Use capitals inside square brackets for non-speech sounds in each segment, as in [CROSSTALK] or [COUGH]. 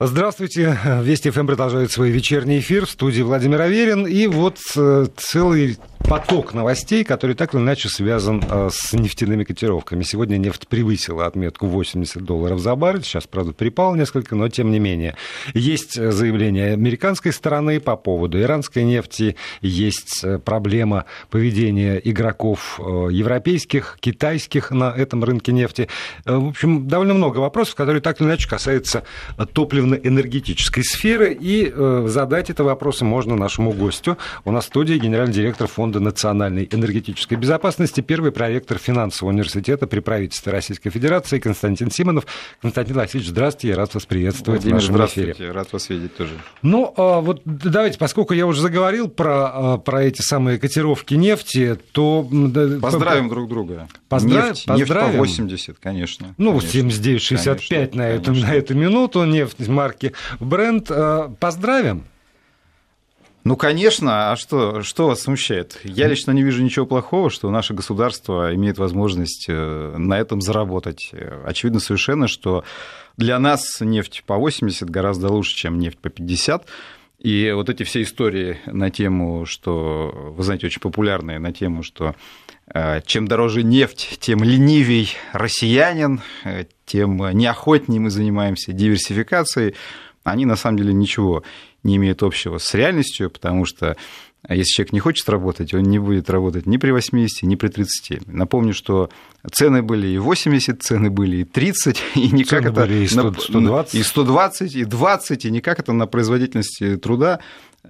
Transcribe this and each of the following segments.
Здравствуйте. Вести ФМ продолжает свой вечерний эфир в студии Владимир Аверин. И вот э, целый поток новостей, который так или иначе связан э, с нефтяными котировками. Сегодня нефть превысила отметку 80 долларов за баррель. Сейчас, правда, припал несколько, но тем не менее. Есть э, заявление американской стороны по поводу иранской нефти. Есть проблема поведения игроков европейских, китайских на этом рынке нефти. В общем, довольно много вопросов, которые так или иначе касаются топливных энергетической сферы. И э, задать это вопросы можно нашему гостю. У нас в студии генеральный директор Фонда национальной энергетической безопасности, первый проректор финансового университета при правительстве Российской Федерации Константин Симонов. Константин Васильевич, здравствуйте, я рад вас приветствовать Владимир, в нашем здравствуйте, эфире. рад вас видеть тоже. Ну, а, вот давайте, поскольку я уже заговорил про, а, про эти самые котировки нефти, то... Поздравим друг друга. Поздравим, нефть, поздравим. нефть по 80, конечно. Ну, 79,65 79, на, эту, на эту минуту нефть марки бренд. Э, поздравим! Ну, конечно, а что, что вас смущает? Я лично не вижу ничего плохого, что наше государство имеет возможность э, на этом заработать. Очевидно совершенно, что для нас нефть по 80 гораздо лучше, чем нефть по 50. И вот эти все истории на тему, что, вы знаете, очень популярные на тему, что чем дороже нефть, тем ленивей россиянин, тем неохотнее мы занимаемся диверсификацией, они на самом деле ничего не имеют общего с реальностью, потому что если человек не хочет работать, он не будет работать ни при 80, ни при 30. Напомню, что цены были и 80, цены были и 30, [LAUGHS] и никак цены это... Были и 100, 120. И 120, и 20, и никак это на производительности труда,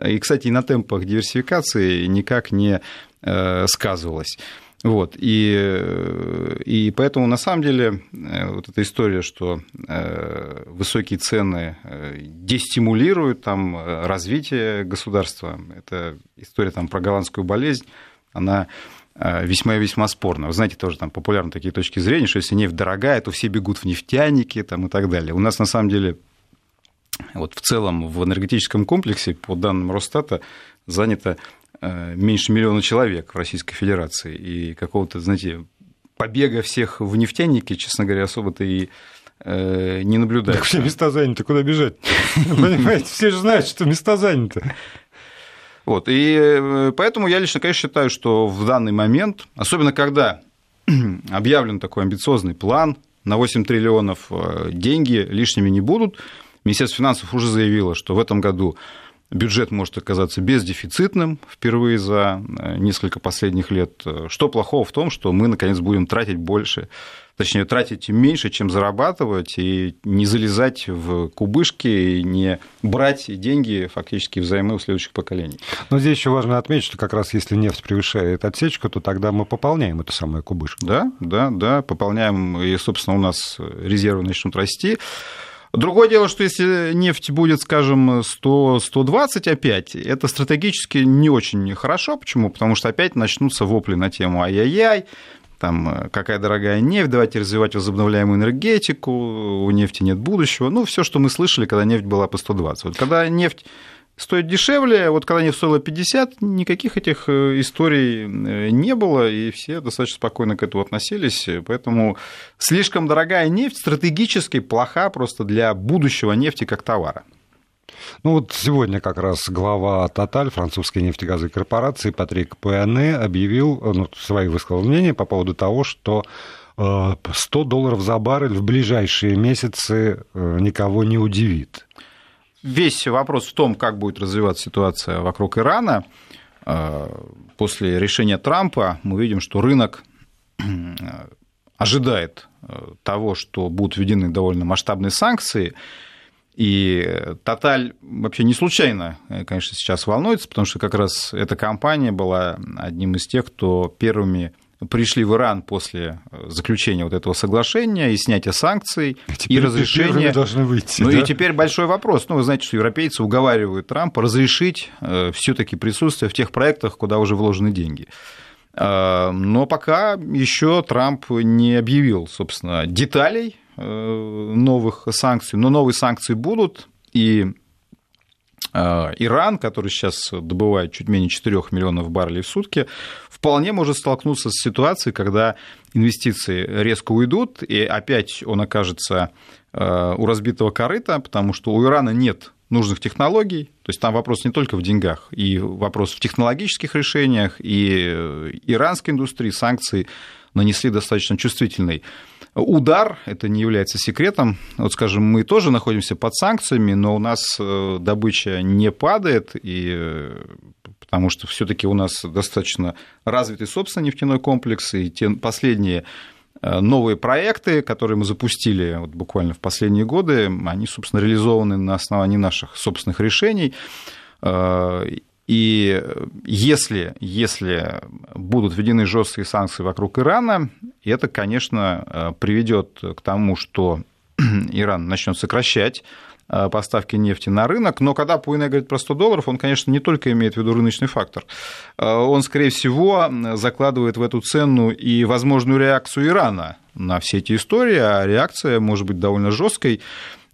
и, кстати, и на темпах диверсификации никак не э, сказывалось. Вот, и, и поэтому на самом деле э, вот эта история, что э, высокие цены э, дестимулируют там развитие государства, это история там про голландскую болезнь, она весьма и весьма спорна. Вы знаете, тоже там популярны такие точки зрения, что если нефть дорогая, то все бегут в нефтяники там, и так далее. У нас на самом деле вот в целом в энергетическом комплексе, по данным Росстата, занято Э, меньше миллиона человек в Российской Федерации, и какого-то, знаете, побега всех в нефтяники, честно говоря, особо-то и э, не наблюдается. Так все места заняты, куда бежать? [LAUGHS] Понимаете, все же знают, что места заняты. Вот, и э, поэтому я лично, конечно, считаю, что в данный момент, особенно когда [CLEARS THROAT] объявлен такой амбициозный план, на 8 триллионов деньги лишними не будут, Министерство финансов уже заявило, что в этом году бюджет может оказаться бездефицитным впервые за э, несколько последних лет. Что плохого в том, что мы, наконец, будем тратить больше, точнее, тратить меньше, чем зарабатывать, и не залезать в кубышки, и не брать деньги фактически взаймы у следующих поколений. Но здесь еще важно отметить, что как раз если нефть превышает отсечку, то тогда мы пополняем эту самую кубышку. Да, да, да, пополняем, и, собственно, у нас резервы начнут расти. Другое дело, что если нефть будет, скажем, 100, 120 опять, это стратегически не очень хорошо. Почему? Потому что опять начнутся вопли на тему ай-яй-яй, там, э, какая дорогая нефть, давайте развивать возобновляемую энергетику, у нефти нет будущего. Ну, все, что мы слышали, когда нефть была по 120. Вот когда нефть стоит дешевле. Вот когда они стоило 50, никаких этих э, историй э, не было, и все достаточно спокойно к этому относились. Поэтому слишком дорогая нефть стратегически плоха просто для будущего нефти как товара. Ну вот сегодня как раз глава Тоталь, французской нефтегазовой корпорации, Патрик Пуэне, объявил, э, ну, свои высказал мнение по поводу того, что 100 долларов за баррель в ближайшие месяцы никого не удивит весь вопрос в том, как будет развиваться ситуация вокруг Ирана. Э, после решения Трампа мы видим, что рынок э, ожидает э, того, что будут введены довольно масштабные санкции. И Тоталь вообще не случайно, конечно, сейчас волнуется, потому что как раз эта компания была одним из тех, кто первыми пришли в Иран после э, заключения вот этого соглашения и снятия санкций и разрешения. должны выйти. Ну да? и теперь большой вопрос. Ну, вы знаете, что европейцы уговаривают Трампа разрешить э, все-таки присутствие в тех проектах, куда уже вложены деньги. Э, но пока еще Трамп не объявил, собственно, деталей новых санкций, но новые санкции будут, и Иран, который сейчас добывает чуть менее 4 миллионов баррелей в сутки, вполне может столкнуться с ситуацией, когда инвестиции резко уйдут, и опять он окажется у разбитого корыта, потому что у Ирана нет нужных технологий. То есть там вопрос не только в деньгах, и вопрос в технологических решениях, и иранской индустрии санкции нанесли достаточно чувствительный удар, это не является секретом. Вот, скажем, мы тоже находимся под санкциями, но у нас э, добыча не падает, и э, потому что все-таки у нас достаточно развитый собственный нефтяной комплекс, и те последние э, новые проекты, которые мы запустили вот буквально в последние годы, они, собственно, реализованы на основании наших собственных решений. И если, если будут введены жесткие санкции вокруг Ирана, это, конечно, приведет к тому, что [CLEARS THROAT] Иран начнет сокращать э, поставки нефти на рынок, но когда Пуйне говорит про 100 долларов, он, конечно, не только имеет в виду рыночный фактор. Э, он, скорее всего, закладывает в эту цену и возможную реакцию Ирана на все эти истории, а реакция может быть довольно жесткой,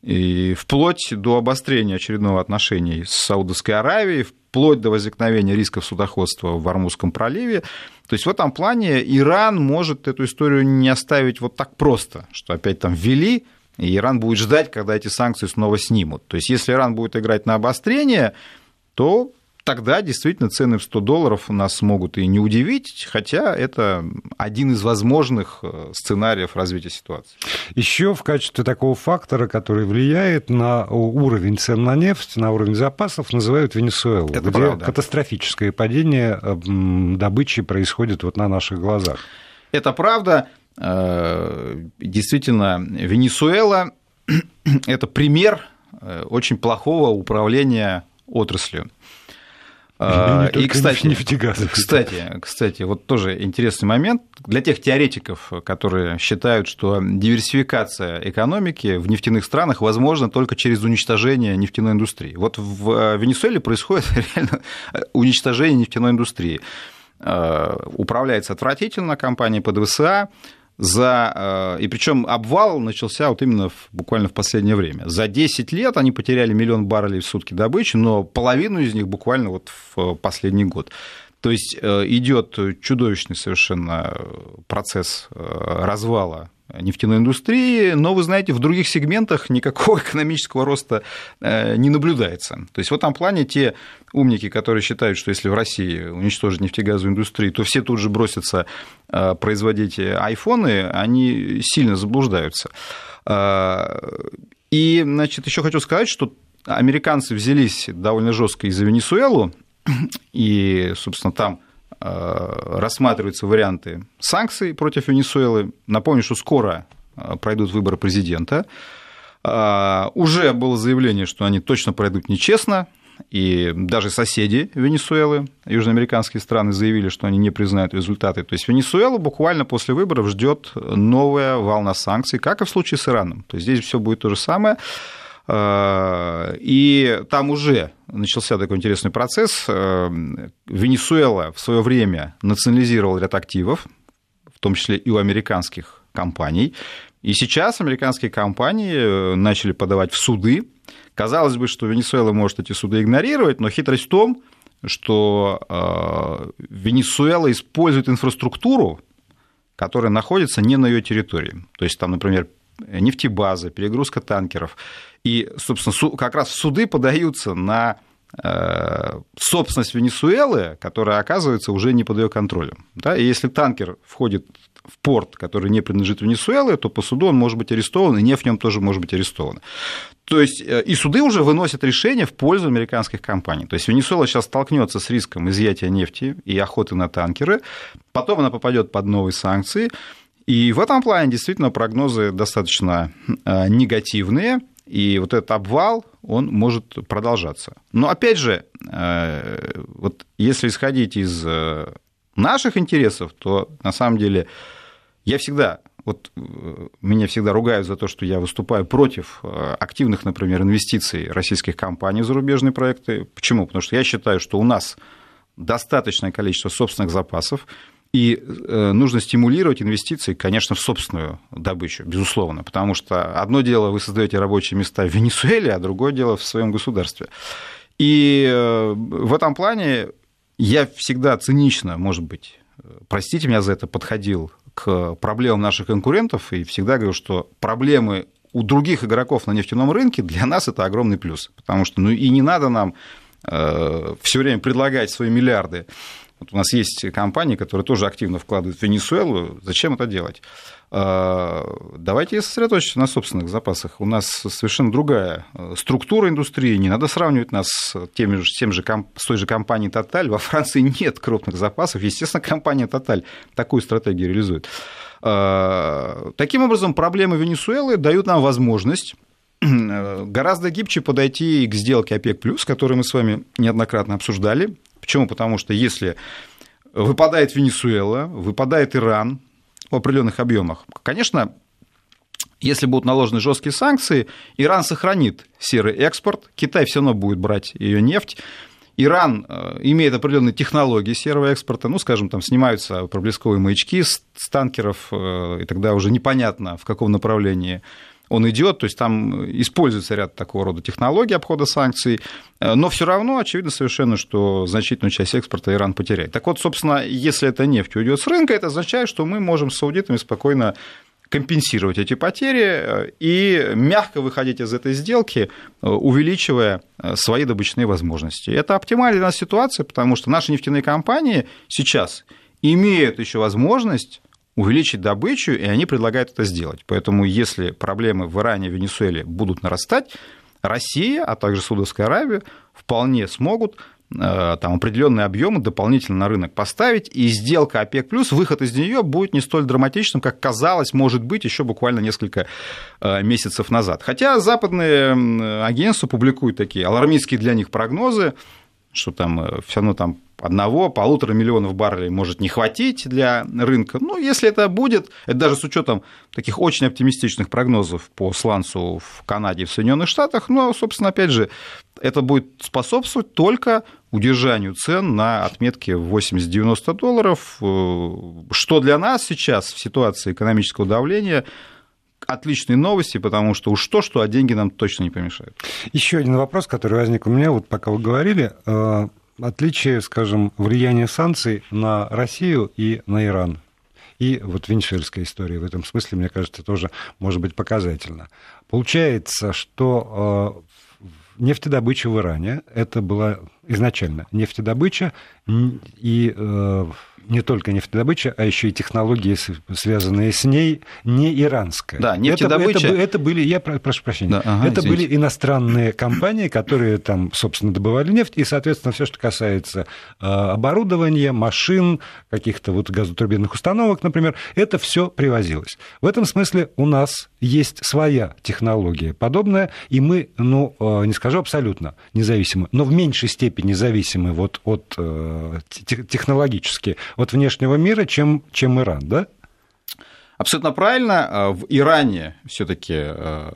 и вплоть до обострения очередного отношений с Саудовской Аравией, вплоть до возникновения рисков судоходства в Армузском проливе. То есть в этом плане Иран может эту историю не оставить вот так просто, что опять там ввели, и Иран будет ждать, когда эти санкции снова снимут. То есть если Иран будет играть на обострение, то тогда действительно цены в 100 долларов нас могут и не удивить, хотя это один из возможных э, сценариев развития ситуации. Еще в качестве такого фактора, который влияет на уровень цен на нефть, на уровень запасов, называют Венесуэлу, это где правда. катастрофическое падение добычи происходит вот на наших глазах. Это правда. Э, действительно, Венесуэла [CLEARS THROAT] – это пример э, очень плохого управления отраслью. А, и, кстати, нефтегазы. Кстати, кстати, вот тоже интересный момент для тех теоретиков, которые считают, что диверсификация экономики в нефтяных странах возможна только через уничтожение нефтяной индустрии. Вот в э, Венесуэле происходит [LAUGHS] реально уничтожение нефтяной индустрии. Э, управляется отвратительно компания ПДВСА, за, э, и причем обвал начался вот именно в, буквально в последнее время. За 10 лет они потеряли миллион баррелей в сутки добычи, но половину из них буквально вот в последний год. То есть э, идет чудовищный совершенно процесс э, развала нефтяной индустрии, но, вы знаете, в других сегментах никакого [LAUGHS] экономического роста э, не наблюдается. То есть в этом плане те умники, которые считают, что если в России уничтожить нефтегазовую индустрию, то все тут же бросятся э, производить айфоны, они сильно заблуждаются. Э, и, значит, еще хочу сказать, что американцы взялись довольно жестко из за Венесуэлу, [CLEARS THROAT] и, собственно, там рассматриваются варианты санкций против Венесуэлы. Напомню, что скоро э, пройдут выборы президента. Э, уже было заявление, что они точно пройдут нечестно, и даже соседи Венесуэлы, южноамериканские страны, заявили, что они не признают результаты. То есть Венесуэла буквально после выборов ждет новая волна санкций, как и в случае с Ираном. То есть здесь все будет то же самое. Э, и там уже начался такой интересный процесс. Э, Венесуэла в свое время национализировала ряд активов, в том числе и у американских компаний. И сейчас американские компании э, начали подавать в суды. Казалось бы, что Венесуэла может эти суды игнорировать, но хитрость в том, что Венесуэла использует инфраструктуру, которая находится не на ее территории. То есть там, например, нефтебазы, перегрузка танкеров. И, собственно, как раз суды подаются на э, собственность Венесуэлы, которая оказывается уже не под ее контролем. Да? И если танкер входит в порт, который не принадлежит Венесуэле, то по суду он может быть арестован, и нефть в нем тоже может быть арестована. То есть э, и суды уже выносят решения в пользу американских компаний. То есть Венесуэла сейчас столкнется с риском изъятия нефти и охоты на танкеры, потом она попадет под новые санкции. И в этом плане действительно прогнозы достаточно э, негативные. И вот этот обвал, он может продолжаться. Но опять же, э, вот если исходить из э, наших интересов, то на самом деле я всегда вот меня всегда ругают за то, что я выступаю против активных, например, инвестиций российских компаний в зарубежные проекты. Почему? Потому что я считаю, что у нас достаточное количество собственных запасов, и э, нужно стимулировать инвестиции, конечно, в собственную добычу, безусловно, потому что одно дело вы создаете рабочие места в Венесуэле, а другое дело в своем государстве. И э, в этом плане я всегда цинично, может быть, простите меня за это, подходил к проблемам наших конкурентов и всегда говорю, что проблемы у других игроков на нефтяном рынке, для нас это огромный плюс. Потому что ну, и не надо нам э, все время предлагать свои миллиарды. Вот у нас есть компании, которые тоже активно вкладывают в Венесуэлу. Зачем это делать? Э, давайте сосредоточимся на собственных запасах. У нас совершенно другая э, структура индустрии. Не надо сравнивать нас с, теми же, с, тем же, с той же компанией Total. Во Франции нет крупных запасов. Естественно, компания Total такую стратегию реализует. Э, таким образом, проблемы Венесуэлы дают нам возможность гораздо гибче подойти к сделке ОПЕК+, которую мы с вами неоднократно обсуждали. Почему? Потому что если выпадает Венесуэла, выпадает Иран, в определенных объемах. Конечно, если будут наложены жесткие санкции, Иран сохранит серый экспорт, Китай все равно будет брать ее нефть. Иран э, имеет определенные технологии серого экспорта, ну, скажем, там снимаются проблесковые маячки с танкеров, э, и тогда уже непонятно, в каком направлении он идет, то есть там используется ряд такого рода технологий обхода санкций, э, но все равно очевидно совершенно, что значительную часть экспорта Иран потеряет. Так вот, собственно, если эта нефть уйдет с рынка, это означает, что мы можем с саудитами спокойно компенсировать эти потери э, и мягко выходить из этой сделки, э, увеличивая свои добычные возможности. Это оптимальная для нас ситуация, потому что наши нефтяные компании сейчас имеют еще возможность увеличить добычу, и они предлагают это сделать. Поэтому если проблемы в Иране и Венесуэле будут нарастать, Россия, а также Саудовская Аравия вполне смогут э, там определенные объемы дополнительно на рынок поставить, и сделка ОПЕК+, плюс выход из нее будет не столь драматичным, как казалось, может быть, еще буквально несколько э, месяцев назад. Хотя западные агентства публикуют такие алармистские для них прогнозы, что там э, все равно там одного, полутора миллионов баррелей может не хватить для рынка. Ну, если это будет, это даже с учетом таких очень оптимистичных прогнозов по сланцу в Канаде и в Соединенных Штатах, ну, собственно, опять же, это будет способствовать только удержанию цен на отметке 80-90 долларов, э, что для нас сейчас в ситуации экономического давления отличные новости, потому что уж то, что, а деньги нам точно не помешают. Еще один вопрос, который возник у меня, вот пока вы говорили, э, отличие, скажем, влияния санкций на Россию и на Иран. И вот венесуэльская история в этом смысле, мне кажется, тоже может быть показательна. Получается, что э, нефтедобыча в Иране, это была изначально нефтедобыча и э, не только нефтедобыча, а еще и технологии, связанные с ней, не иранская. Да, нефтедобыча... Это, это, это были, я прошу прощения, да, ага, это извините. были иностранные компании, которые там, собственно, добывали нефть, и, соответственно, все, что касается а, оборудования, машин, каких-то вот газотурбинных установок, например, это все привозилось. В этом смысле у нас есть своя технология подобная, и мы, ну, а, не скажу абсолютно независимы, но в меньшей степени зависимы вот от э, технологически от внешнего мира, чем, чем Иран, да? Абсолютно правильно. А, в Иране все-таки э,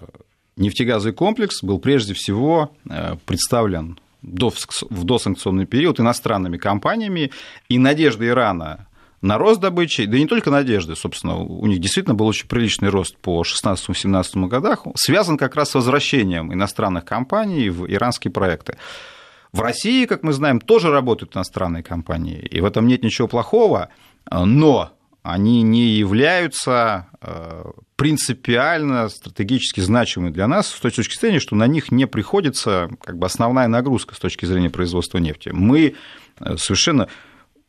нефтегазовый комплекс был прежде всего э, представлен в досанкционный период иностранными компаниями, и надежда Ирана на рост добычи, да и не только надежды, собственно, у них действительно был очень приличный рост по 16-17 годах, связан как раз с возвращением иностранных компаний в иранские проекты. В России, как мы знаем, тоже работают иностранные компании, и в этом нет ничего плохого, но они не являются э, принципиально стратегически значимыми для нас с той точки зрения, что на них не приходится как бы основная нагрузка с точки зрения производства нефти. Мы э, совершенно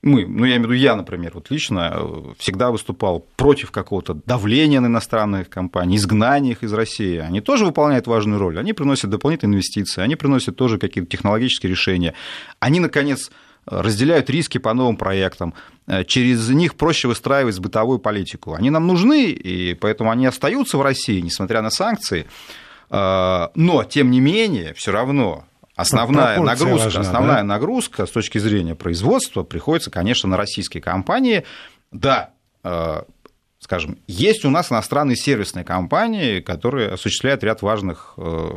мы, ну я имею в виду я, например, вот лично э, всегда выступал против какого-то давления на иностранных компаний, изгнания их из России. Они тоже выполняют важную роль, они приносят дополнительные инвестиции, они приносят тоже какие-то технологические решения. Они, наконец, разделяют риски по новым проектам, э, через них проще выстраивать бытовую политику. Они нам нужны, и поэтому они остаются в России, несмотря на санкции. Э, но, тем не менее, все равно основная нагрузка, важна, основная да? нагрузка с точки зрения производства приходится, конечно, на российские компании. Да, э, скажем, есть у нас иностранные сервисные компании, которые осуществляют ряд важных э,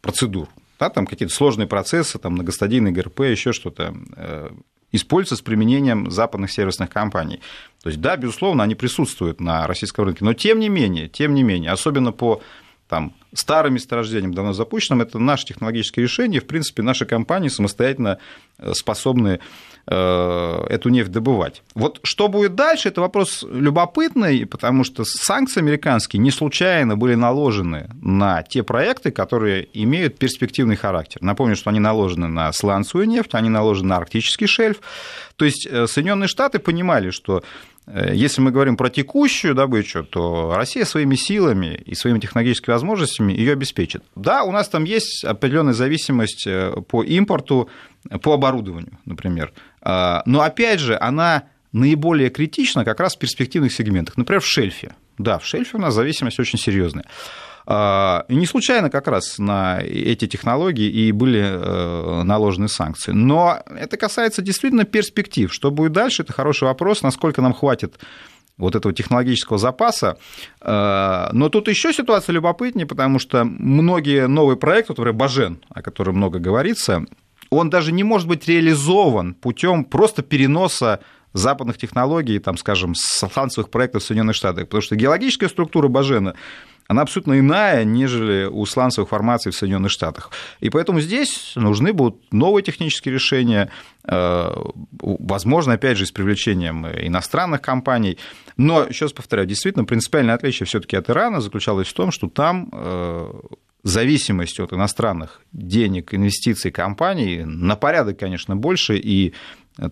процедур. Да, там какие-то сложные процессы, там многостадийный ГРП, еще что-то э, используются с применением западных сервисных компаний. То есть, да, безусловно, они присутствуют на российском рынке, но тем не менее, тем не менее, особенно по там, старым месторождением, давно запущенным, это наше технологическое решение, в принципе, наши компании самостоятельно э, способны э, эту нефть добывать. Вот что будет дальше, это вопрос любопытный, потому что санкции американские не случайно были наложены на те проекты, которые имеют перспективный характер. Напомню, что они наложены на сланцевую нефть, они наложены на арктический шельф. То есть э, Соединенные Штаты понимали, что если мы говорим про текущую добычу, то Россия своими силами и своими технологическими возможностями ее обеспечит. Да, у нас там есть определенная зависимость э, по импорту, по оборудованию, например. А, но опять же, она наиболее критична как раз в перспективных сегментах. Например, в шельфе. Да, в шельфе у нас зависимость очень серьезная. А, не случайно как раз на эти технологии и были э, наложены санкции. Но это касается действительно перспектив. Что будет дальше, это хороший вопрос, насколько нам хватит вот этого технологического запаса. А, но тут еще ситуация любопытнее, потому что многие новые проекты, например, Бажен, о котором много говорится, он даже не может быть реализован путем просто переноса западных технологий, там, скажем, с сланцевых проектов в Соединенных Штатах, потому что геологическая структура Бажена она абсолютно иная, нежели у сланцевых формаций в Соединенных Штатах. И поэтому здесь нужны будут новые технические решения, э, возможно, опять же, с привлечением иностранных компаний. Но, еще раз повторяю, действительно, принципиальное отличие все-таки от Ирана заключалось в том, что там э, зависимость от иностранных денег, инвестиций компаний на порядок, конечно, больше, и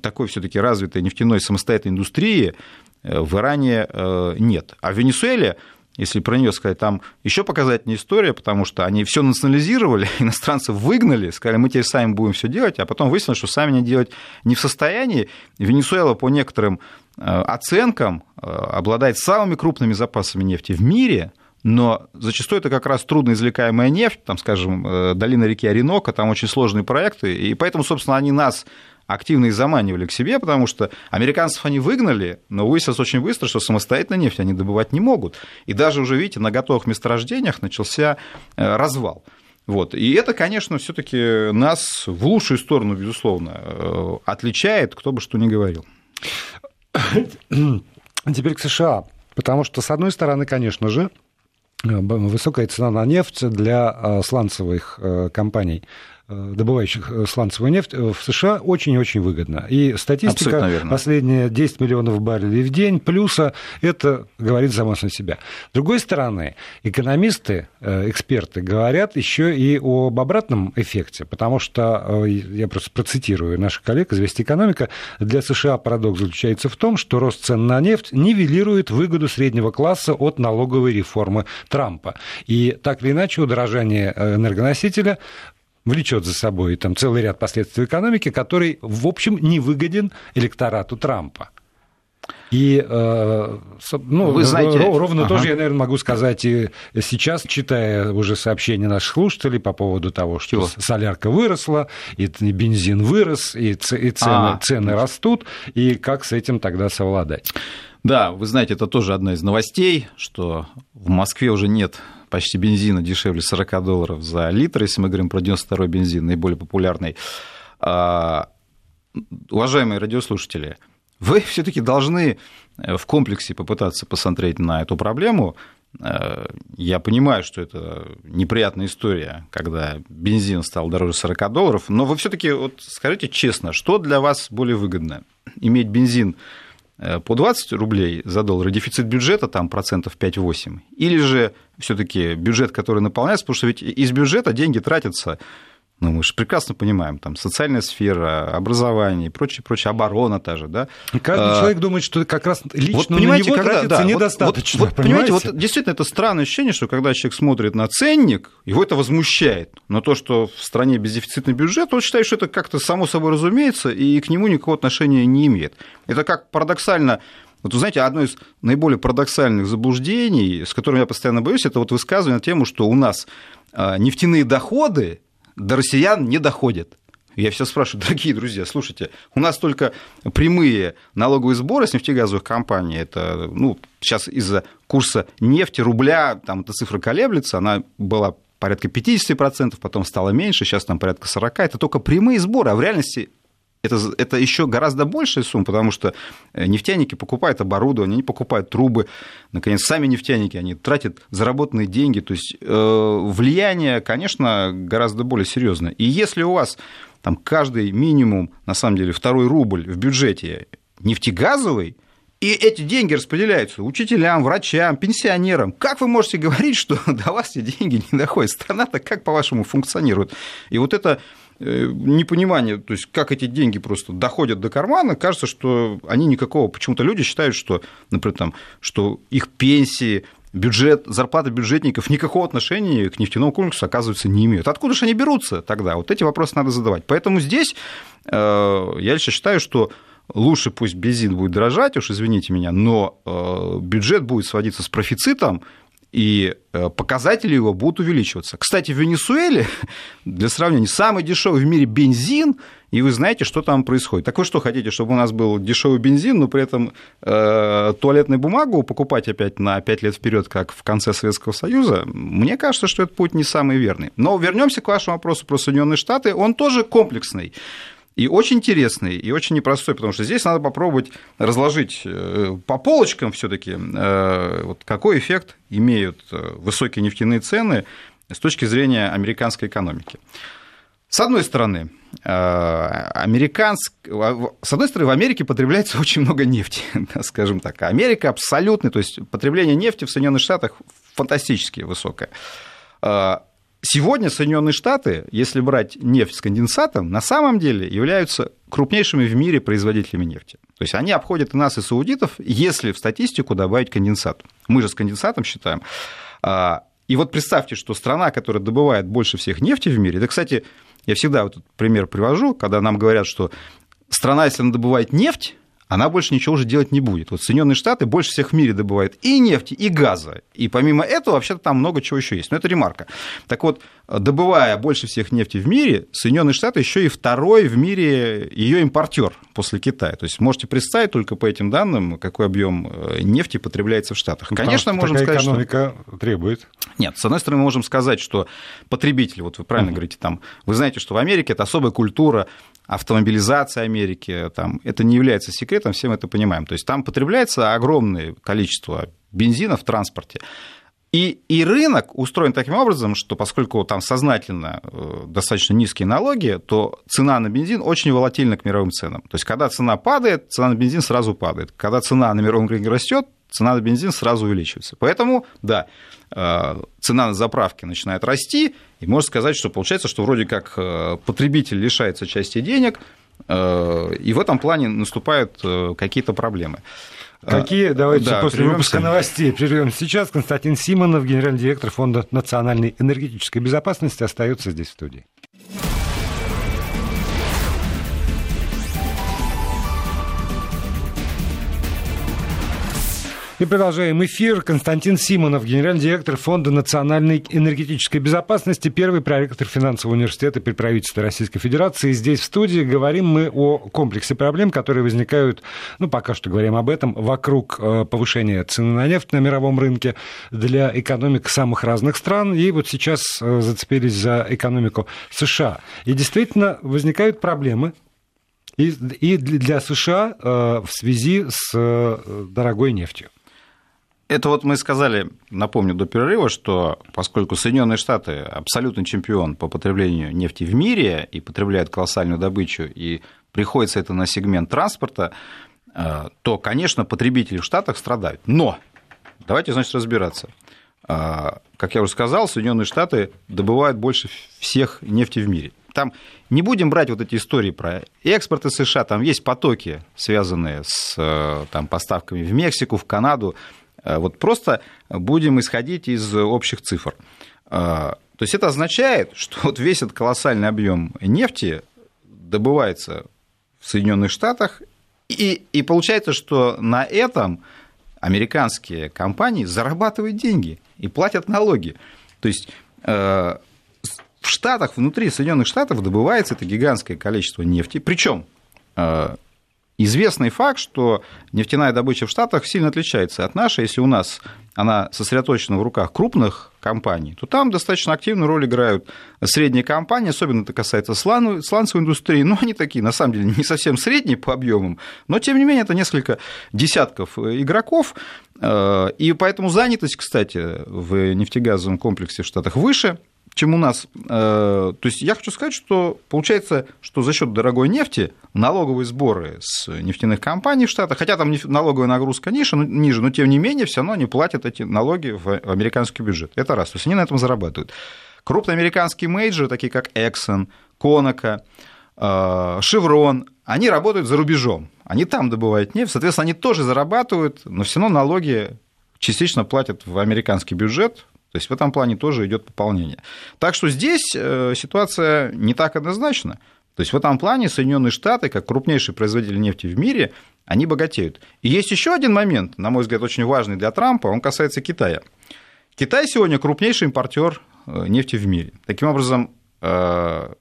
такой все-таки развитой нефтяной самостоятельной индустрии э, в Иране нет. А в Венесуэле если про нее сказать, там еще показательная история, потому что они все национализировали, [LAUGHS] иностранцев выгнали, сказали, мы теперь сами будем все делать, а потом выяснилось, что сами они делать не в состоянии. Венесуэла по некоторым э, оценкам э, обладает самыми крупными запасами нефти в мире, но зачастую это как раз трудно извлекаемая нефть, там, скажем, э, долина реки Оренока, там очень сложные проекты, и поэтому, собственно, они нас активно их заманивали к себе, потому что американцев они выгнали, но выяснилось очень быстро, что самостоятельно нефть они добывать не могут. И даже уже, видите, на готовых месторождениях начался э, развал. Вот. И это, конечно, все-таки нас в лучшую сторону, безусловно, э, отличает, кто бы что ни говорил. Теперь к США. Потому что, с одной стороны, конечно же, э, высокая цена на нефть для сланцевых компаний добывающих э, сланцевую нефть э, в США очень-очень выгодно. И статистика последние 10 миллионов баррелей в день плюса, это говорит само за себя. С другой стороны, экономисты, эксперты говорят еще и об обратном эффекте, потому что, я просто процитирую наших коллег из «Вести экономика», для США парадокс заключается в том, что рост цен на нефть нивелирует выгоду среднего класса от налоговой реформы Трампа. И так или иначе удорожание энергоносителя влечет за собой там целый ряд последствий экономики, который, в общем, не выгоден электорату Трампа. И, э, ну, Вы знаете... ровно ага. тоже я, наверное, могу сказать и сейчас, читая уже сообщения наших слушателей по поводу того, что Чего? солярка выросла, и бензин вырос, и, цены, а, цены растут, и как с этим тогда совладать? Да, вы знаете, это тоже одна из новостей, что в Москве уже нет почти бензина дешевле 40 долларов за литр, если мы говорим про 92-й бензин, наиболее популярный. А, уважаемые радиослушатели, вы все-таки должны э, в комплексе попытаться посмотреть на эту проблему. Э, я понимаю, что это неприятная история, когда бензин стал дороже 40 долларов, но вы все-таки вот скажите честно, что для вас более выгодно? Иметь бензин по 20 рублей за доллар, дефицит бюджета там процентов 5-8, или же все-таки бюджет, который наполняется, потому что ведь из бюджета деньги тратятся ну, мы же прекрасно понимаем, там, социальная сфера, образование и прочее, прочее, оборона та же, да. И каждый а, человек думает, что как раз лично вот, понимаете, на него когда, тратится да, недостаточно, вот, вот, понимаете? понимаете, вот действительно это странное ощущение, что когда человек смотрит на ценник, его это возмущает. Но то, что в стране бездефицитный бюджет, он считает, что это как-то само собой разумеется, и к нему никакого отношения не имеет. Это как парадоксально вот вы знаете, одно из наиболее парадоксальных заблуждений, с которым я постоянно боюсь, это вот высказывание на тему, что у нас а, нефтяные доходы до россиян не доходит. Я все спрашиваю, дорогие друзья, слушайте, у нас только прямые налоговые сборы с нефтегазовых компаний, это, ну, сейчас из-за курса нефти, рубля, там эта цифра колеблется, она была порядка 50%, потом стало меньше, сейчас там порядка 40%, это только прямые сборы, а в реальности это, это еще гораздо большая сумма, потому что э, нефтяники покупают оборудование, они покупают трубы, наконец, сами нефтяники, они тратят заработанные деньги, то есть э, влияние, конечно, гораздо более серьезное. И если у вас там каждый минимум, на самом деле, второй рубль в бюджете нефтегазовый, и эти деньги распределяются учителям, врачам, пенсионерам. Как вы можете говорить, что [LAUGHS] до вас эти деньги не доходят? Страна-то как, по-вашему, функционирует? И вот это непонимание, то есть как эти деньги просто доходят до кармана, кажется, что они никакого, почему-то люди считают, что, например, там, что их пенсии, бюджет, зарплата бюджетников никакого отношения к нефтяному комплексу, оказывается, не имеют. Откуда же они берутся тогда? Вот эти вопросы надо задавать. Поэтому здесь э, я лично считаю, что лучше пусть бензин будет дорожать, уж извините меня, но э, бюджет будет сводиться с профицитом, и э, показатели его будут увеличиваться. Кстати, в Венесуэле, [LAUGHS] для сравнения, самый дешевый в мире бензин, и вы знаете, что там происходит. Так вы что хотите, чтобы у нас был дешевый бензин, но при этом э, туалетную бумагу покупать опять на 5 лет вперед, как в конце Советского Союза? Мне кажется, что этот путь не самый верный. Но вернемся к вашему вопросу про Соединенные Штаты. Он тоже комплексный. И очень интересный, и очень непростой, потому что здесь надо попробовать разложить э, по полочкам все таки э, вот какой эффект имеют э, высокие нефтяные цены с точки зрения американской экономики. С одной стороны, американск... с одной стороны, в Америке потребляется [LAUGHS] очень много нефти, скажем так. Америка абсолютный, то есть потребление нефти в Соединенных Штатах фантастически высокое. Сегодня Соединенные Штаты, если брать нефть с конденсатом, на самом деле являются крупнейшими в мире производителями нефти. То есть они обходят и нас, и саудитов, если в статистику добавить конденсат. Мы же с конденсатом считаем. А, и вот представьте, что страна, которая добывает больше всех нефти в мире, это, кстати, я всегда вот этот пример привожу, когда нам говорят, что страна, если она добывает нефть, она больше ничего уже делать не будет. Вот Соединенные Штаты больше всех в мире добывают и нефти, и газа. И помимо этого, вообще-то там много чего еще есть. Но это ремарка. Так вот, добывая больше всех нефти в мире, Соединенные Штаты еще и второй в мире ее импортер после Китая. То есть можете представить только по этим данным, какой объем э, нефти потребляется в Штатах. Ну, Конечно, можем сказать, экономика что... требует. Нет, с одной стороны, мы можем сказать, что потребители, вот вы правильно uh-huh. говорите, там, вы знаете, что в Америке это особая культура автомобилизация Америки, там, это не является секретом, все мы это понимаем. То есть там потребляется огромное количество бензина в транспорте. И, и рынок устроен таким образом, что поскольку там сознательно э, достаточно низкие налоги, то цена на бензин очень волатильна к мировым ценам. То есть, когда цена падает, цена на бензин сразу падает. Когда цена на мировом рынке растет, цена на бензин сразу увеличивается. Поэтому, да, э, цена на заправке начинает расти, и можно сказать, что получается, что вроде как э, потребитель лишается части денег, э, и в этом плане наступают какие-то проблемы. Какие? Давайте да, после прервемся. выпуска новостей прервем. Сейчас Константин Симонов, генеральный директор Фонда национальной энергетической безопасности, остается здесь в студии. И продолжаем эфир. Константин Симонов, генеральный директор Фонда национальной энергетической безопасности, первый проректор финансового университета при правительстве Российской Федерации. Здесь в студии говорим мы о комплексе проблем, которые возникают, ну, пока что говорим об этом, вокруг э, повышения цены на нефть на мировом рынке для экономик самых разных стран. И вот сейчас э, зацепились за экономику США. И действительно возникают проблемы, и, для США э, в связи с дорогой нефтью. Это вот мы сказали, напомню, до перерыва, что поскольку Соединенные Штаты абсолютный чемпион по потреблению нефти в мире и потребляют колоссальную добычу, и приходится это на сегмент транспорта, э, то, конечно, потребители в Штатах страдают. Но давайте, значит, разбираться. Э, как я уже сказал, Соединенные Штаты добывают больше всех нефти в мире. Там не будем брать вот эти истории про экспорт из США, там есть потоки, связанные с э, там, поставками в Мексику, в Канаду. Э, вот просто будем исходить из общих цифр. Э, то есть это означает, [LAUGHS] что вот весь этот колоссальный объем нефти добывается в Соединенных Штатах, и, и получается, что на этом американские компании зарабатывают деньги и платят налоги. То есть э, в Штатах, внутри Соединенных Штатов добывается это гигантское количество нефти. Причем Известный факт, что нефтяная добыча в Штатах сильно отличается от нашей. Если у нас она сосредоточена в руках крупных компаний, то там достаточно активную роль играют средние компании, особенно это касается сланцевой индустрии. Но они такие, на самом деле, не совсем средние по объемам, но, тем не менее, это несколько десятков игроков. Э, и поэтому занятость, кстати, в нефтегазовом комплексе в Штатах выше, чем у нас. Э, то есть я хочу сказать, что получается, что за счет дорогой нефти налоговые сборы с нефтяных компаний в Штатах, хотя там налоговая нагрузка ниже, ниже, но тем не менее все равно они платят эти налоги в американский бюджет. Это раз. То есть они на этом зарабатывают. Крупные американские мейджоры, такие как Exxon, Conoco, Chevron, они работают за рубежом. Они там добывают нефть, соответственно, они тоже зарабатывают, но все равно налоги частично платят в американский бюджет, то есть в этом плане тоже идет пополнение. Так что здесь э, ситуация не так однозначна. То есть в этом плане Соединенные Штаты, как крупнейший производитель нефти в мире, они богатеют. И есть еще один момент, на мой взгляд, очень важный для Трампа, он касается Китая. Китай сегодня крупнейший импортер э, нефти в мире. Таким образом, э,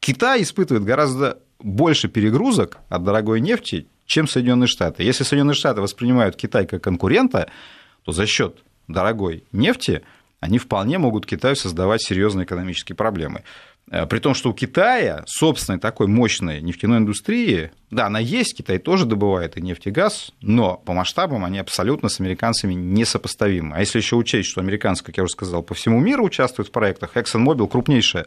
Китай испытывает гораздо больше перегрузок от дорогой нефти, чем Соединенные Штаты. Если Соединенные Штаты воспринимают Китай как конкурента, то за счет дорогой нефти, они вполне могут Китаю создавать серьезные экономические проблемы. Э, при том, что у Китая собственной такой мощной нефтяной индустрии, да, она есть, Китай тоже добывает и нефть, и газ, но по масштабам они абсолютно с американцами несопоставимы. А если еще учесть, что американцы, как я уже сказал, по всему миру участвуют в проектах, ExxonMobil крупнейшая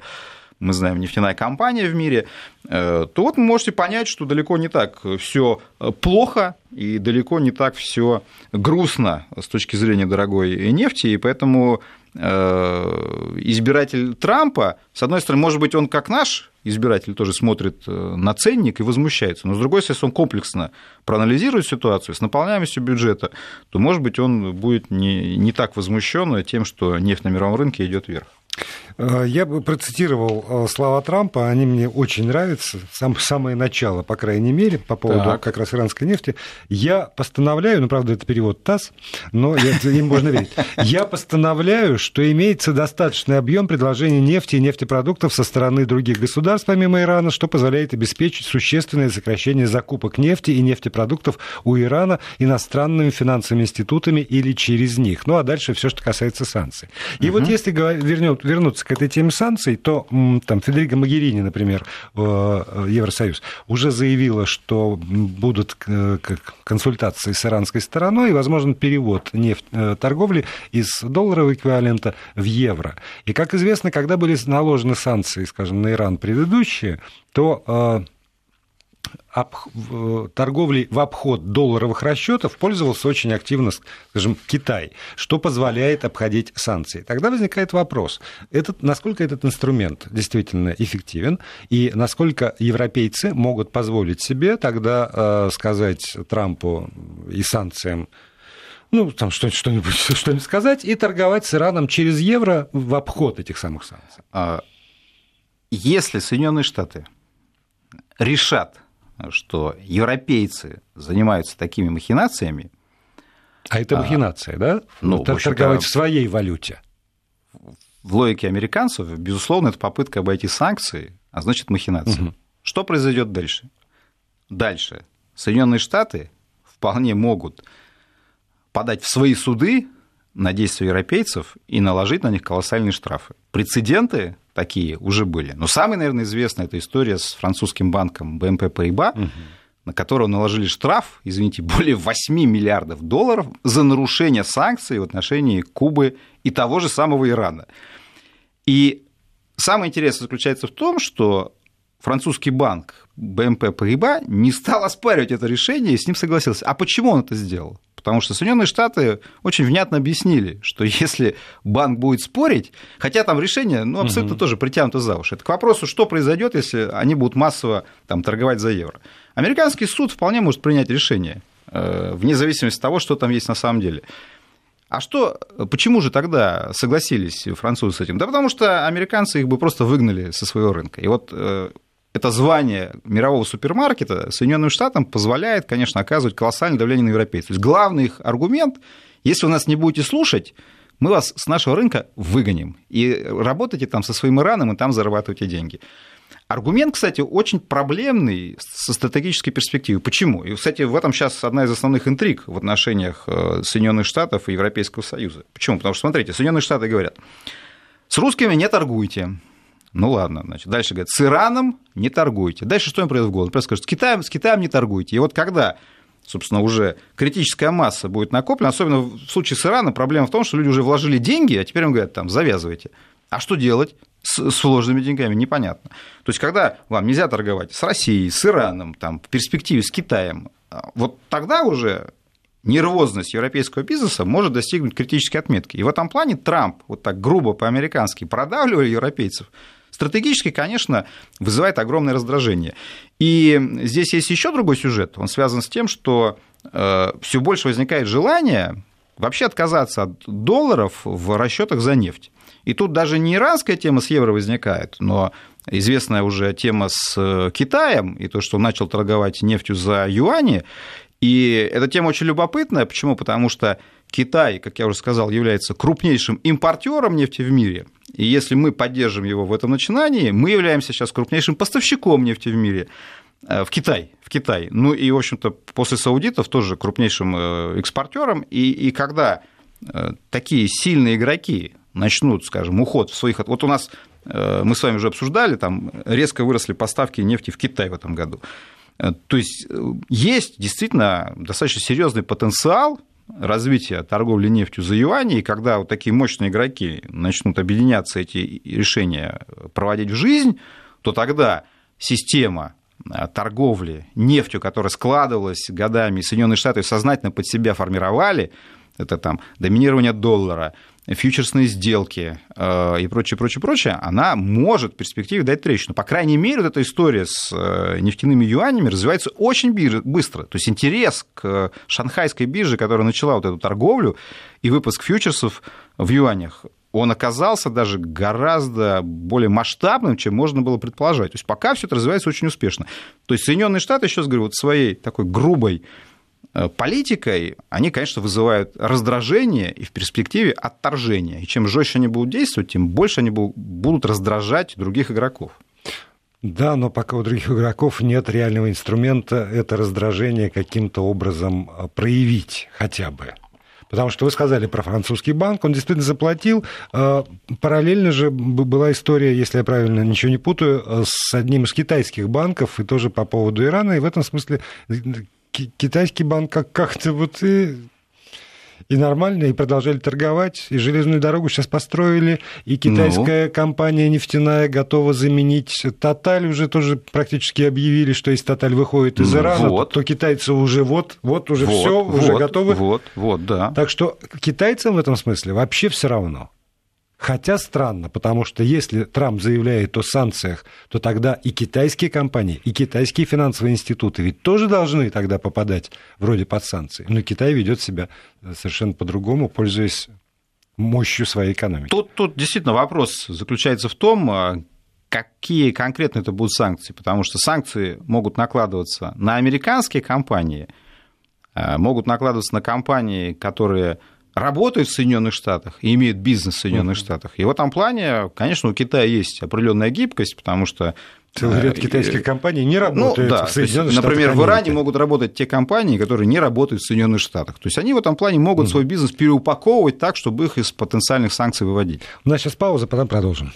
мы знаем, нефтяная компания в мире, э, то вот вы можете понять, что далеко не так все плохо и далеко не так все грустно с точки зрения дорогой нефти, и поэтому э, избиратель Трампа, с одной стороны, может быть, он как наш избиратель тоже смотрит э, на ценник и возмущается, но с другой стороны, если он комплексно проанализирует ситуацию с наполняемостью бюджета, то, может быть, он будет не, не так возмущен тем, что нефть на мировом рынке идет вверх. Э, я бы процитировал э, слова Трампа, они мне очень нравятся, сам, самое начало, по крайней мере, по поводу так. как раз иранской нефти. Я постановляю, ну, правда, это перевод ТАСС, но им можно верить. Я постановляю, что имеется достаточный объем предложений нефти и нефтепродуктов со стороны других государств, помимо Ирана, что позволяет обеспечить существенное сокращение закупок нефти и нефтепродуктов у Ирана иностранными финансовыми институтами или через них. Ну, а дальше все, что касается санкций. И угу. вот если вернем, вернуться к этой теме санкций, то там Федерико Магерини, например, э, Евросоюз, уже заявила, что будут э, консультации с иранской стороной и, возможен перевод нефть, э, торговли из долларового эквивалента в евро. И, как известно, когда были наложены санкции, скажем, на Иран предыдущие, то об, торговлей в обход долларовых расчетов пользовался очень активно, скажем, Китай, что позволяет обходить санкции. Тогда возникает вопрос, этот, насколько этот инструмент действительно эффективен, и насколько европейцы могут позволить себе тогда э, сказать Трампу и санкциям, ну, там что-нибудь, [LAUGHS] что-нибудь сказать, и торговать с Ираном через евро в обход этих самых санкций. А если Соединенные Штаты решат что европейцы занимаются такими махинациями. А это а, махинация, а, да? Ну, это торговать в своей валюте. В логике американцев, безусловно, это попытка обойти санкции, а значит махинация. Угу. Что произойдет дальше? Дальше. Соединенные Штаты вполне могут подать в свои суды на действия европейцев и наложить на них колоссальные штрафы. Прецеденты такие уже были. Но самая, наверное, известная эта история с французским банком BNP Paribas, угу. на которого наложили штраф, извините, [LAUGHS] более 8 миллиардов долларов за нарушение санкций в отношении Кубы и того же самого Ирана. И самое интересное заключается в том, что французский банк BNP Paribas не стал оспаривать это решение и с ним согласился. А почему он это сделал? Потому что Соединенные Штаты очень внятно объяснили, что [LAUGHS] если банк будет спорить, хотя там решение ну, абсолютно угу. тоже притянуто за уши. Это к вопросу, что произойдет, если они будут массово там, торговать за евро. Американский суд вполне может принять решение, э, вне зависимости от того, что там есть на самом деле. А что, почему же тогда согласились французы с этим? Да потому что американцы их бы просто выгнали со своего рынка. И вот э, это звание мирового супермаркета Соединенным Штатам позволяет, конечно, оказывать колоссальное давление на европейцев. То есть главный их аргумент, если вы нас не будете слушать, мы вас с нашего рынка выгоним. И работайте там со своим Ираном, и там зарабатывайте деньги. Аргумент, кстати, очень проблемный со стратегической перспективы. Почему? И, кстати, в этом сейчас одна из основных интриг в отношениях э, Соединенных Штатов и Европейского Союза. Почему? Потому что, смотрите, Соединенные Штаты говорят, с русскими не торгуйте. Ну ладно, значит, дальше говорят, с Ираном не торгуйте. Дальше что им придет в голову? Просто скажут, с Китаем, с Китаем не торгуйте. И вот когда собственно, уже критическая масса будет накоплена, особенно в случае с Ираном, проблема в том, что люди уже вложили деньги, а теперь им говорят, там, завязывайте. А что делать? с сложными деньгами, непонятно. То есть, когда вам нельзя торговать с Россией, с Ираном, там, в перспективе с Китаем, а, вот тогда уже нервозность европейского бизнеса может достигнуть критической отметки. И в этом плане Трамп, вот так грубо по-американски, продавливая европейцев, стратегически, конечно, вызывает огромное раздражение. И здесь есть еще другой сюжет, он связан с тем, что э, все больше возникает желание вообще отказаться от долларов в расчетах за нефть. И тут даже не иранская тема с евро возникает, но известная уже тема с э, Китаем и то, что он начал торговать нефтью за юани. И эта тема очень любопытная. Почему? Потому что Китай, как я уже сказал, является крупнейшим импортером нефти в мире. И если мы поддержим его в этом начинании, мы являемся сейчас крупнейшим поставщиком нефти в мире э, в Китай, в Китай. Ну и, в общем-то, после саудитов тоже крупнейшим э, экспортером. И, и когда такие сильные игроки начнут, скажем, уход в своих... Вот у нас, э, мы с вами уже обсуждали, там резко выросли поставки нефти в Китай в этом году. Э, то есть э, есть действительно достаточно серьезный потенциал развития торговли нефтью за юани, и когда вот такие мощные игроки начнут объединяться, эти решения проводить в жизнь, то тогда система торговли нефтью, которая складывалась годами, Соединенные Штаты сознательно под себя формировали, это там доминирование доллара, фьючерсные сделки э, и прочее, прочее, прочее, она может в перспективе дать трещину. По крайней мере, вот эта история с э, нефтяными юанями развивается очень быстро. То есть интерес к шанхайской бирже, которая начала вот эту торговлю и выпуск фьючерсов в юанях, он оказался даже гораздо более масштабным, чем можно было предположить. То есть пока все это развивается очень успешно. То есть Соединенные Штаты, еще раз говорю, вот своей такой грубой политикой, они, конечно, вызывают раздражение и в перспективе отторжение. И чем жестче они будут действовать, тем больше они будут раздражать других игроков. Да, но пока у других игроков нет реального инструмента это раздражение каким-то образом э, проявить хотя бы. Потому что вы сказали про французский банк, он действительно заплатил. Э, параллельно же была история, если я правильно ничего не путаю, с одним из китайских банков, и тоже по поводу Ирана. И в этом смысле китайский банк как- как-то вот и и нормально, и продолжали торговать, и железную дорогу сейчас построили, и китайская ну. компания нефтяная готова заменить Тоталь, уже тоже практически объявили, что если Тоталь выходит из Ирана, вот. то китайцы уже вот, вот уже вот, все, вот, уже готовы. Вот, вот, да. Так что китайцам в этом смысле вообще все равно. Хотя странно, потому что если Трамп заявляет о санкциях, то тогда и китайские компании, и китайские финансовые институты ведь тоже должны тогда попадать вроде под санкции. Но Китай ведет себя совершенно по-другому, пользуясь мощью своей экономики. Тут, тут действительно вопрос заключается в том, а, какие конкретно это будут санкции, потому что санкции могут накладываться на американские компании, а, могут накладываться на компании, которые работают в Соединенных Штатах и имеют бизнес в Соединенных uh-huh. Штатах. И в этом плане, конечно, у Китая есть определенная гибкость, потому что Целый ряд э, китайских компаний не работают ну, да, в Соединенных Штатах. Например, в Иране могут работать те компании, которые не работают в Соединенных Штатах. То есть они в этом плане могут mm. свой бизнес переупаковывать так, чтобы их из потенциальных санкций выводить. У нас сейчас пауза, потом продолжим.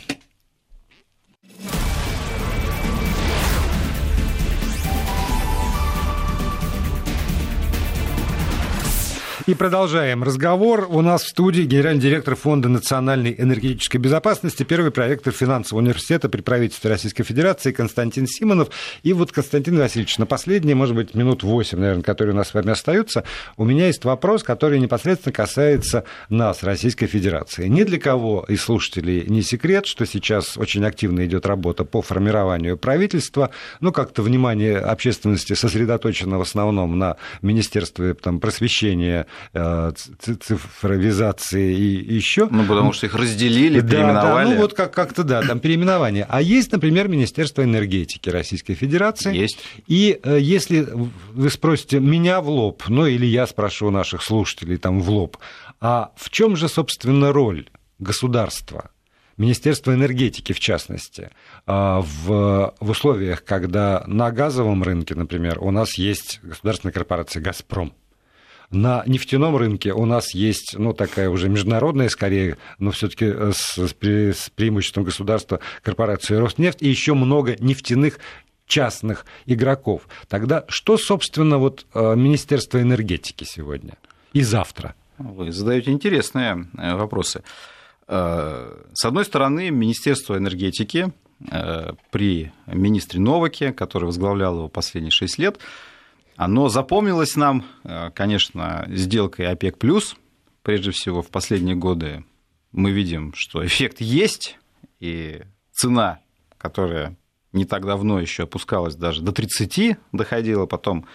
И продолжаем разговор. У нас в студии генеральный директор Фонда национальной энергетической безопасности, первый проектор финансового университета при правительстве Российской Федерации Константин Симонов. И вот, Константин Васильевич, на последние, может быть, минут восемь, наверное, которые у нас с вами остаются, у меня есть вопрос, который непосредственно касается нас, Российской Федерации. Ни для кого из слушателей не секрет, что сейчас очень активно идет работа по формированию правительства. Ну, как-то внимание общественности сосредоточено в основном на Министерстве там, просвещения цифровизации и еще. Ну, потому что их разделили, да, переименовали. Да, ну, вот как- как-то, да, там переименование. А есть, например, Министерство энергетики Российской Федерации. Есть. И э, если вы спросите меня в лоб, ну, или я спрошу наших слушателей там в лоб, а в чем же, собственно, роль государства Министерство энергетики, в частности, а, в, в условиях, когда на газовом рынке, например, у нас есть государственная корпорация «Газпром», на нефтяном рынке у нас есть, ну, такая уже международная, скорее, но все-таки э, с, с, преимуществом государства корпорация Роснефть и еще много нефтяных частных игроков. Тогда что, собственно, вот э, Министерство энергетики сегодня и завтра? Вы задаете интересные э, вопросы. С одной стороны, Министерство энергетики при министре Новаке, который возглавлял его последние шесть лет, оно запомнилось нам, э, конечно, сделкой ОПЕК+. Прежде всего, в последние годы мы видим, что эффект есть, и цена, которая не так давно еще опускалась даже до 30, доходила, потом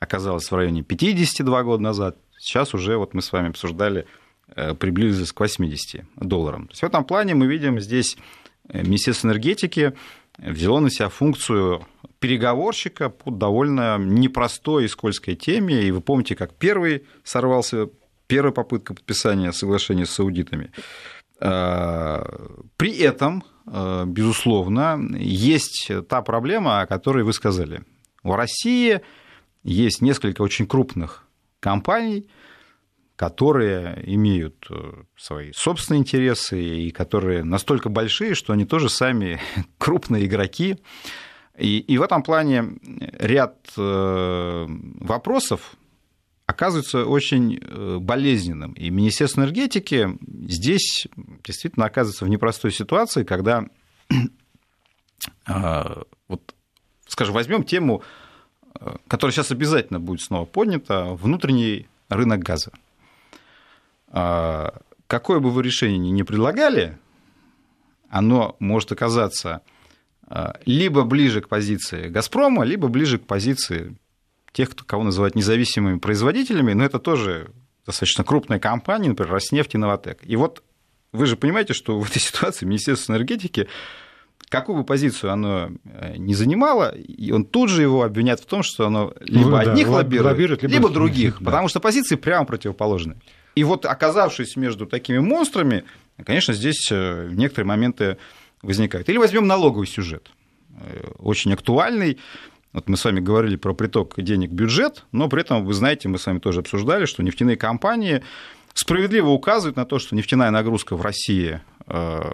оказалась в районе 50 два года назад, сейчас уже вот мы с вами обсуждали, э, приблизилась к 80 долларам. То есть в этом плане мы видим здесь э, Министерство энергетики взяло на себя функцию переговорщика по довольно непростой и скользкой теме. И вы помните, как первый сорвался, первая попытка подписания соглашения с саудитами. А, при этом, а, безусловно, есть та проблема, о которой вы сказали. В России есть несколько очень крупных компаний, которые имеют э, свои собственные интересы и которые настолько большие, что они тоже сами [LAUGHS] крупные игроки, и, и в этом плане ряд э, вопросов оказывается очень э, болезненным. И Министерство энергетики здесь действительно оказывается в непростой ситуации, когда, [CLEARS THROAT] вот, скажем, возьмем тему, которая сейчас обязательно будет снова поднята, внутренний рынок газа. Какое бы вы решение ни предлагали, оно может оказаться а, либо ближе к позиции «Газпрома», либо ближе к позиции тех, кого называют независимыми производителями, но это тоже достаточно крупная компания, например, «Роснефть» и «Новотек». И вот вы же понимаете, что в этой [LAUGHS] ситуации Министерство энергетики какую бы позицию оно э, не занимало, и он тут же его обвинят в том, что оно либо ну, одних да, лоббирует, лоббирует, либо, либо других, да. потому что позиции прямо противоположны. И вот оказавшись между такими монстрами, конечно, здесь э, некоторые моменты возникают. Или возьмем налоговый сюжет, э, очень актуальный. Вот мы с вами говорили про приток денег в бюджет, но при этом, вы знаете, мы с вами тоже обсуждали, что нефтяные компании справедливо указывают на то, что нефтяная нагрузка в России э,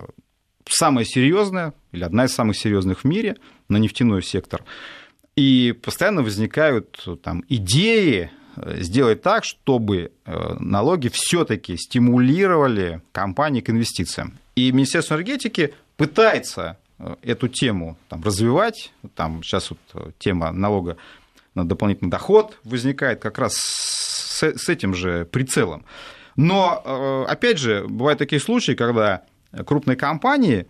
самая серьезная, или одна из самых серьезных в мире на нефтяной сектор. И постоянно возникают там, идеи сделать так, чтобы налоги все-таки стимулировали компании к инвестициям. И Министерство энергетики пытается э, эту тему там, развивать. Там сейчас вот э, тема налога на дополнительный доход возникает как раз с, с этим же прицелом. Но, э, опять же, бывают такие случаи, когда крупные компании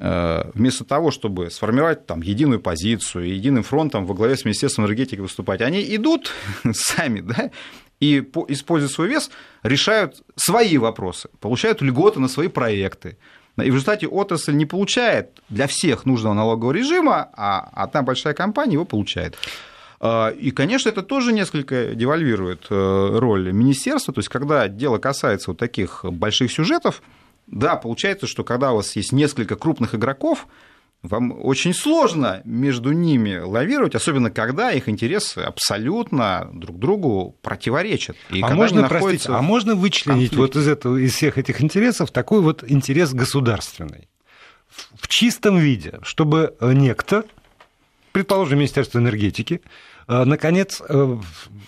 вместо того, чтобы сформировать там единую позицию, единым фронтом во главе с Министерством энергетики выступать, они идут [LAUGHS] сами, да, и, используя свой вес, решают свои вопросы, получают льготы на свои проекты, и в результате отрасль не получает для всех нужного налогового режима, а одна большая компания его получает. А, и, конечно, это тоже несколько девальвирует э, роль министерства. То есть, когда дело касается вот таких больших сюжетов, да, получается, что когда у вас есть несколько крупных игроков, вам очень сложно между ними лавировать, особенно когда их интересы абсолютно друг другу противоречат. И а, можно, простите, а можно вычленить вот из, этого, из всех этих интересов такой вот интерес государственный? В чистом виде, чтобы некто, предположим, Министерство энергетики, э, наконец э,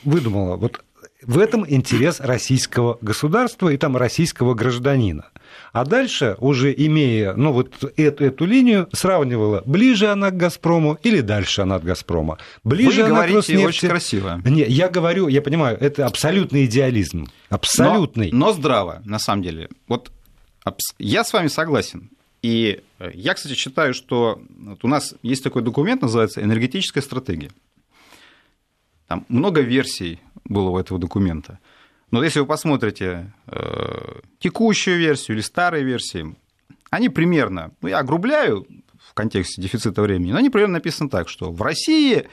выдумало, вот в этом интерес российского государства и там российского гражданина. А дальше, уже имея ну, вот эту, эту линию, сравнивала, ближе она к «Газпрому» или дальше она от «Газпрома». Ближе Вы она говорите к Роснефти. очень красиво. Не, я говорю, я понимаю, это абсолютный идеализм. Абсолютный. Но, но здраво, на самом деле. Вот я с вами согласен. И э, я, кстати, считаю, что вот у нас есть такой документ, называется «Энергетическая стратегия». Там много версий было у этого документа. Но если вы посмотрите э, текущую версию или старые версии, они примерно, ну я огрубляю в контексте дефицита времени, но они примерно написаны так, что в России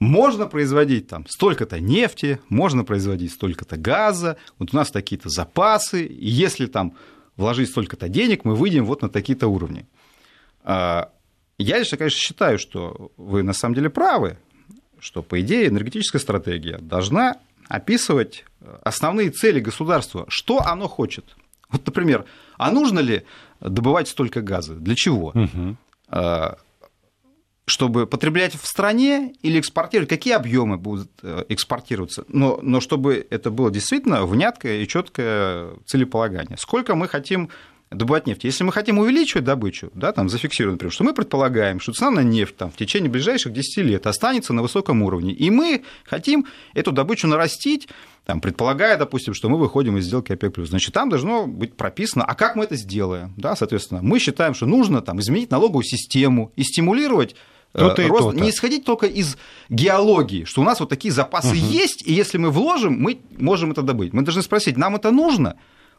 можно производить там столько-то нефти, можно производить столько-то газа, вот у нас такие-то запасы, и если там вложить столько-то денег, мы выйдем вот на такие-то уровни. А, я лично, конечно, считаю, что вы на самом деле правы, что, по идее, энергетическая стратегия должна описывать основные цели государства, что оно хочет. Вот, например, а нужно ли добывать столько газа? Для чего? Угу. Чтобы потреблять в стране или экспортировать? Какие объемы будут э, экспортироваться? Но, но чтобы это было действительно внятное и четкое целеполагание. Сколько мы хотим добывать нефть. Если мы хотим увеличивать добычу, да, там зафиксировать, например, что мы предполагаем, что цена на нефть там, в течение ближайших 10 лет останется на высоком уровне, и мы хотим эту добычу нарастить, там, предполагая, допустим, что мы выходим из сделки ОПЕК+, значит, там должно быть прописано, а как мы это сделаем, да, соответственно, мы считаем, что нужно там, изменить налоговую систему и стимулировать э, то-то рост, то-то. не исходить только из геологии, что у нас вот такие запасы угу. есть, и если мы вложим, мы можем это добыть. Мы должны спросить, нам это нужно?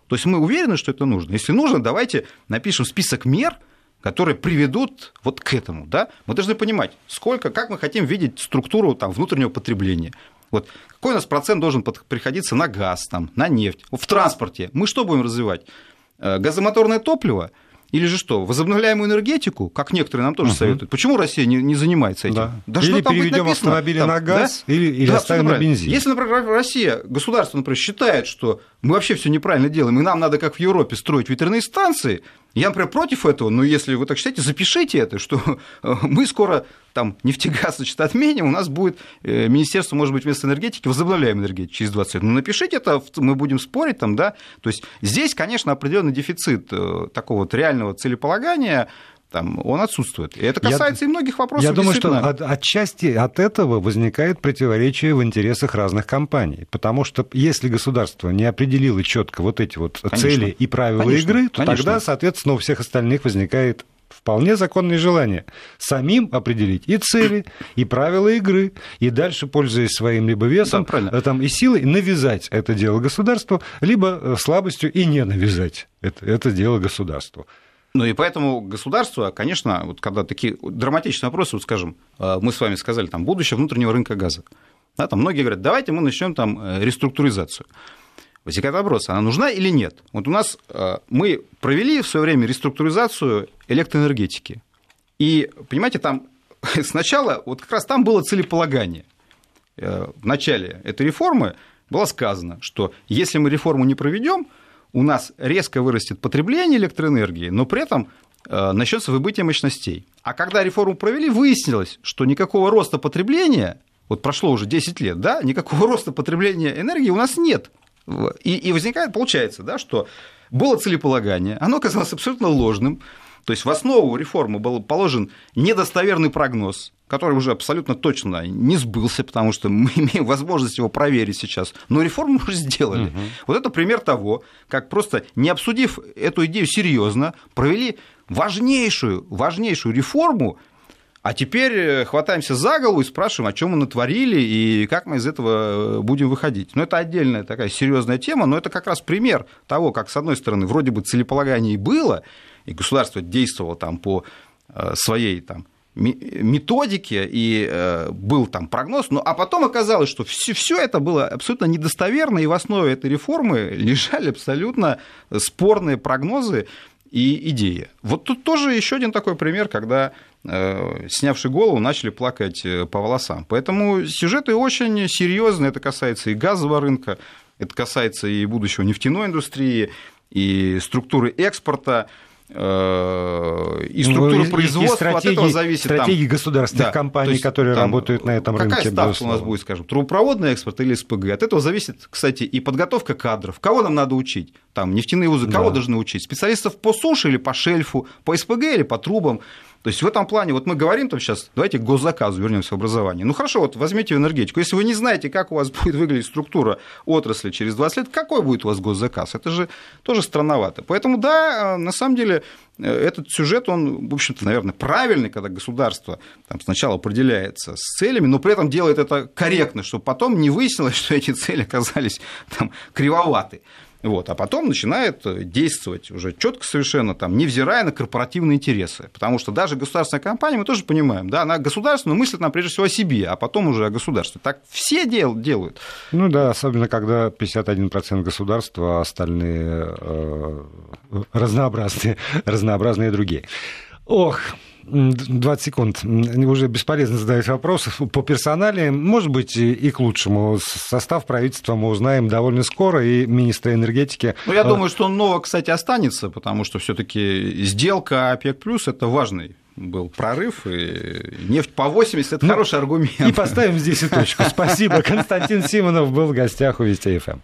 То есть мы уверены, что это нужно. Если нужно, давайте напишем список мер, которые приведут вот к этому. Да? Мы должны понимать, сколько, как мы хотим видеть структуру там, внутреннего потребления. Вот какой у нас процент должен приходиться на газ, там, на нефть, в транспорте. Мы что будем развивать? Э, газомоторное топливо – или же что, возобновляемую энергетику, как некоторые нам тоже угу. советуют. Почему Россия не, не занимается этим? Да. Да или что переведем автомобили там, на газ, да? или, или да, оставим на бензин. Если, например, Россия, государство, например, считает, что мы вообще все неправильно делаем, и нам надо, как в Европе, строить ветряные станции, я, например, против этого, но если вы так считаете, запишите это, что [LAUGHS] мы скоро там нефтегаз значит, отменим, у нас будет э, министерство, может быть, вместо энергетики возобновляем энергетику через 20 лет. Ну, напишите это, мы будем спорить там, да. То есть здесь, конечно, определенный дефицит э, такого вот реального целеполагания, там, он отсутствует. И это касается я, и многих вопросов. Я думаю, что от, отчасти от этого возникает противоречие в интересах разных компаний. Потому что если государство не определило четко вот эти вот конечно. цели и правила конечно. игры, то конечно. тогда, соответственно, у всех остальных возникает вполне законное желание самим определить и цели, и правила игры, и дальше, пользуясь своим либо весом да, там, и силой, навязать это дело государству, либо э, слабостью и не навязать это, это дело государству. Ну и поэтому государство, конечно, вот когда такие драматичные вопросы, вот скажем, э, мы с вами сказали, там, будущее внутреннего рынка газа. Да, там многие говорят, давайте мы начнем там э, реструктуризацию. Возникает вопрос, она нужна или нет? Вот у нас э, мы провели в свое время реструктуризацию электроэнергетики. И, понимаете, там [LAUGHS] сначала, вот как раз там было целеполагание. В начале этой реформы было сказано, что если мы реформу не проведем, у нас резко вырастет потребление электроэнергии, но при этом э, начнется выбытие мощностей. А когда реформу провели, выяснилось, что никакого роста потребления, вот прошло уже 10 лет, да, никакого [LAUGHS] роста потребления энергии у нас нет. И, и возникает, получается, да, что было целеполагание, оно оказалось абсолютно ложным, то есть в основу реформы был положен недостоверный прогноз, который уже абсолютно точно не сбылся, потому что мы [LAUGHS] имеем возможность его проверить сейчас. Но реформу уже сделали. Угу. Вот это пример того, как просто не обсудив эту идею серьезно, провели важнейшую, важнейшую реформу, а теперь э, хватаемся за голову и спрашиваем, о чем мы натворили и как мы из этого э, будем выходить. Но это отдельная такая серьезная тема, но это как раз пример того, как, с одной стороны, вроде бы целеполагание и было, и государство действовало там по э, своей там, методике, и э, был там прогноз, ну, а потом оказалось, что все, это было абсолютно недостоверно, и в основе этой реформы лежали абсолютно спорные прогнозы и идеи. Вот тут тоже еще один такой пример, когда э, снявший голову, начали плакать по волосам. Поэтому сюжеты очень серьезные, это касается и газового рынка, это касается и будущего нефтяной индустрии, и структуры экспорта. Э, и структура ну, производства и от этого зависит. Стратегии там, государственных да, компаний, есть, которые там, работают на этом какая рынке. Какая ставка безусловно. у нас будет, скажем, трубопроводный экспорт или СПГ? От этого зависит, кстати, и подготовка кадров. Кого нам надо учить? Там нефтяные вузы, кого да. должны учить? Специалистов по суше или по шельфу, по СПГ или по трубам? То есть в этом плане, вот мы говорим там сейчас, давайте к госзаказу вернемся в образование. Ну хорошо, вот возьмите энергетику. Если вы не знаете, как у вас [LAUGHS] будет выглядеть структура отрасли через 20 лет, какой будет у вас госзаказ? Это же тоже странновато. Поэтому да, на самом деле э, этот сюжет, он, в общем-то, наверное, правильный, когда государство там, сначала определяется с целями, но при этом делает это корректно, чтобы потом не выяснилось, [LAUGHS] что эти цели оказались там, кривоваты. Вот, а потом начинает действовать уже четко совершенно, там, невзирая на корпоративные интересы. Потому что даже государственная компания, мы тоже понимаем, да, она государственную мыслит нам прежде всего о себе, а потом уже о государстве. Так все дел, делают. Ну да, особенно когда 51% государства, а остальные э, разнообразные, [LAUGHS] разнообразные другие. Ох, 20 секунд. Уже бесполезно задать вопросы по персонале. Может быть, и к лучшему. Состав правительства мы узнаем довольно скоро, и министра энергетики... Ну, я а, думаю, что он ново, кстати, останется, потому что все таки сделка ОПЕК+, плюс это важный был прорыв, и нефть по 80 – это ну, хороший аргумент. И поставим здесь и точку. [LAUGHS] Спасибо. Константин Симонов был в гостях у Вести ФМ.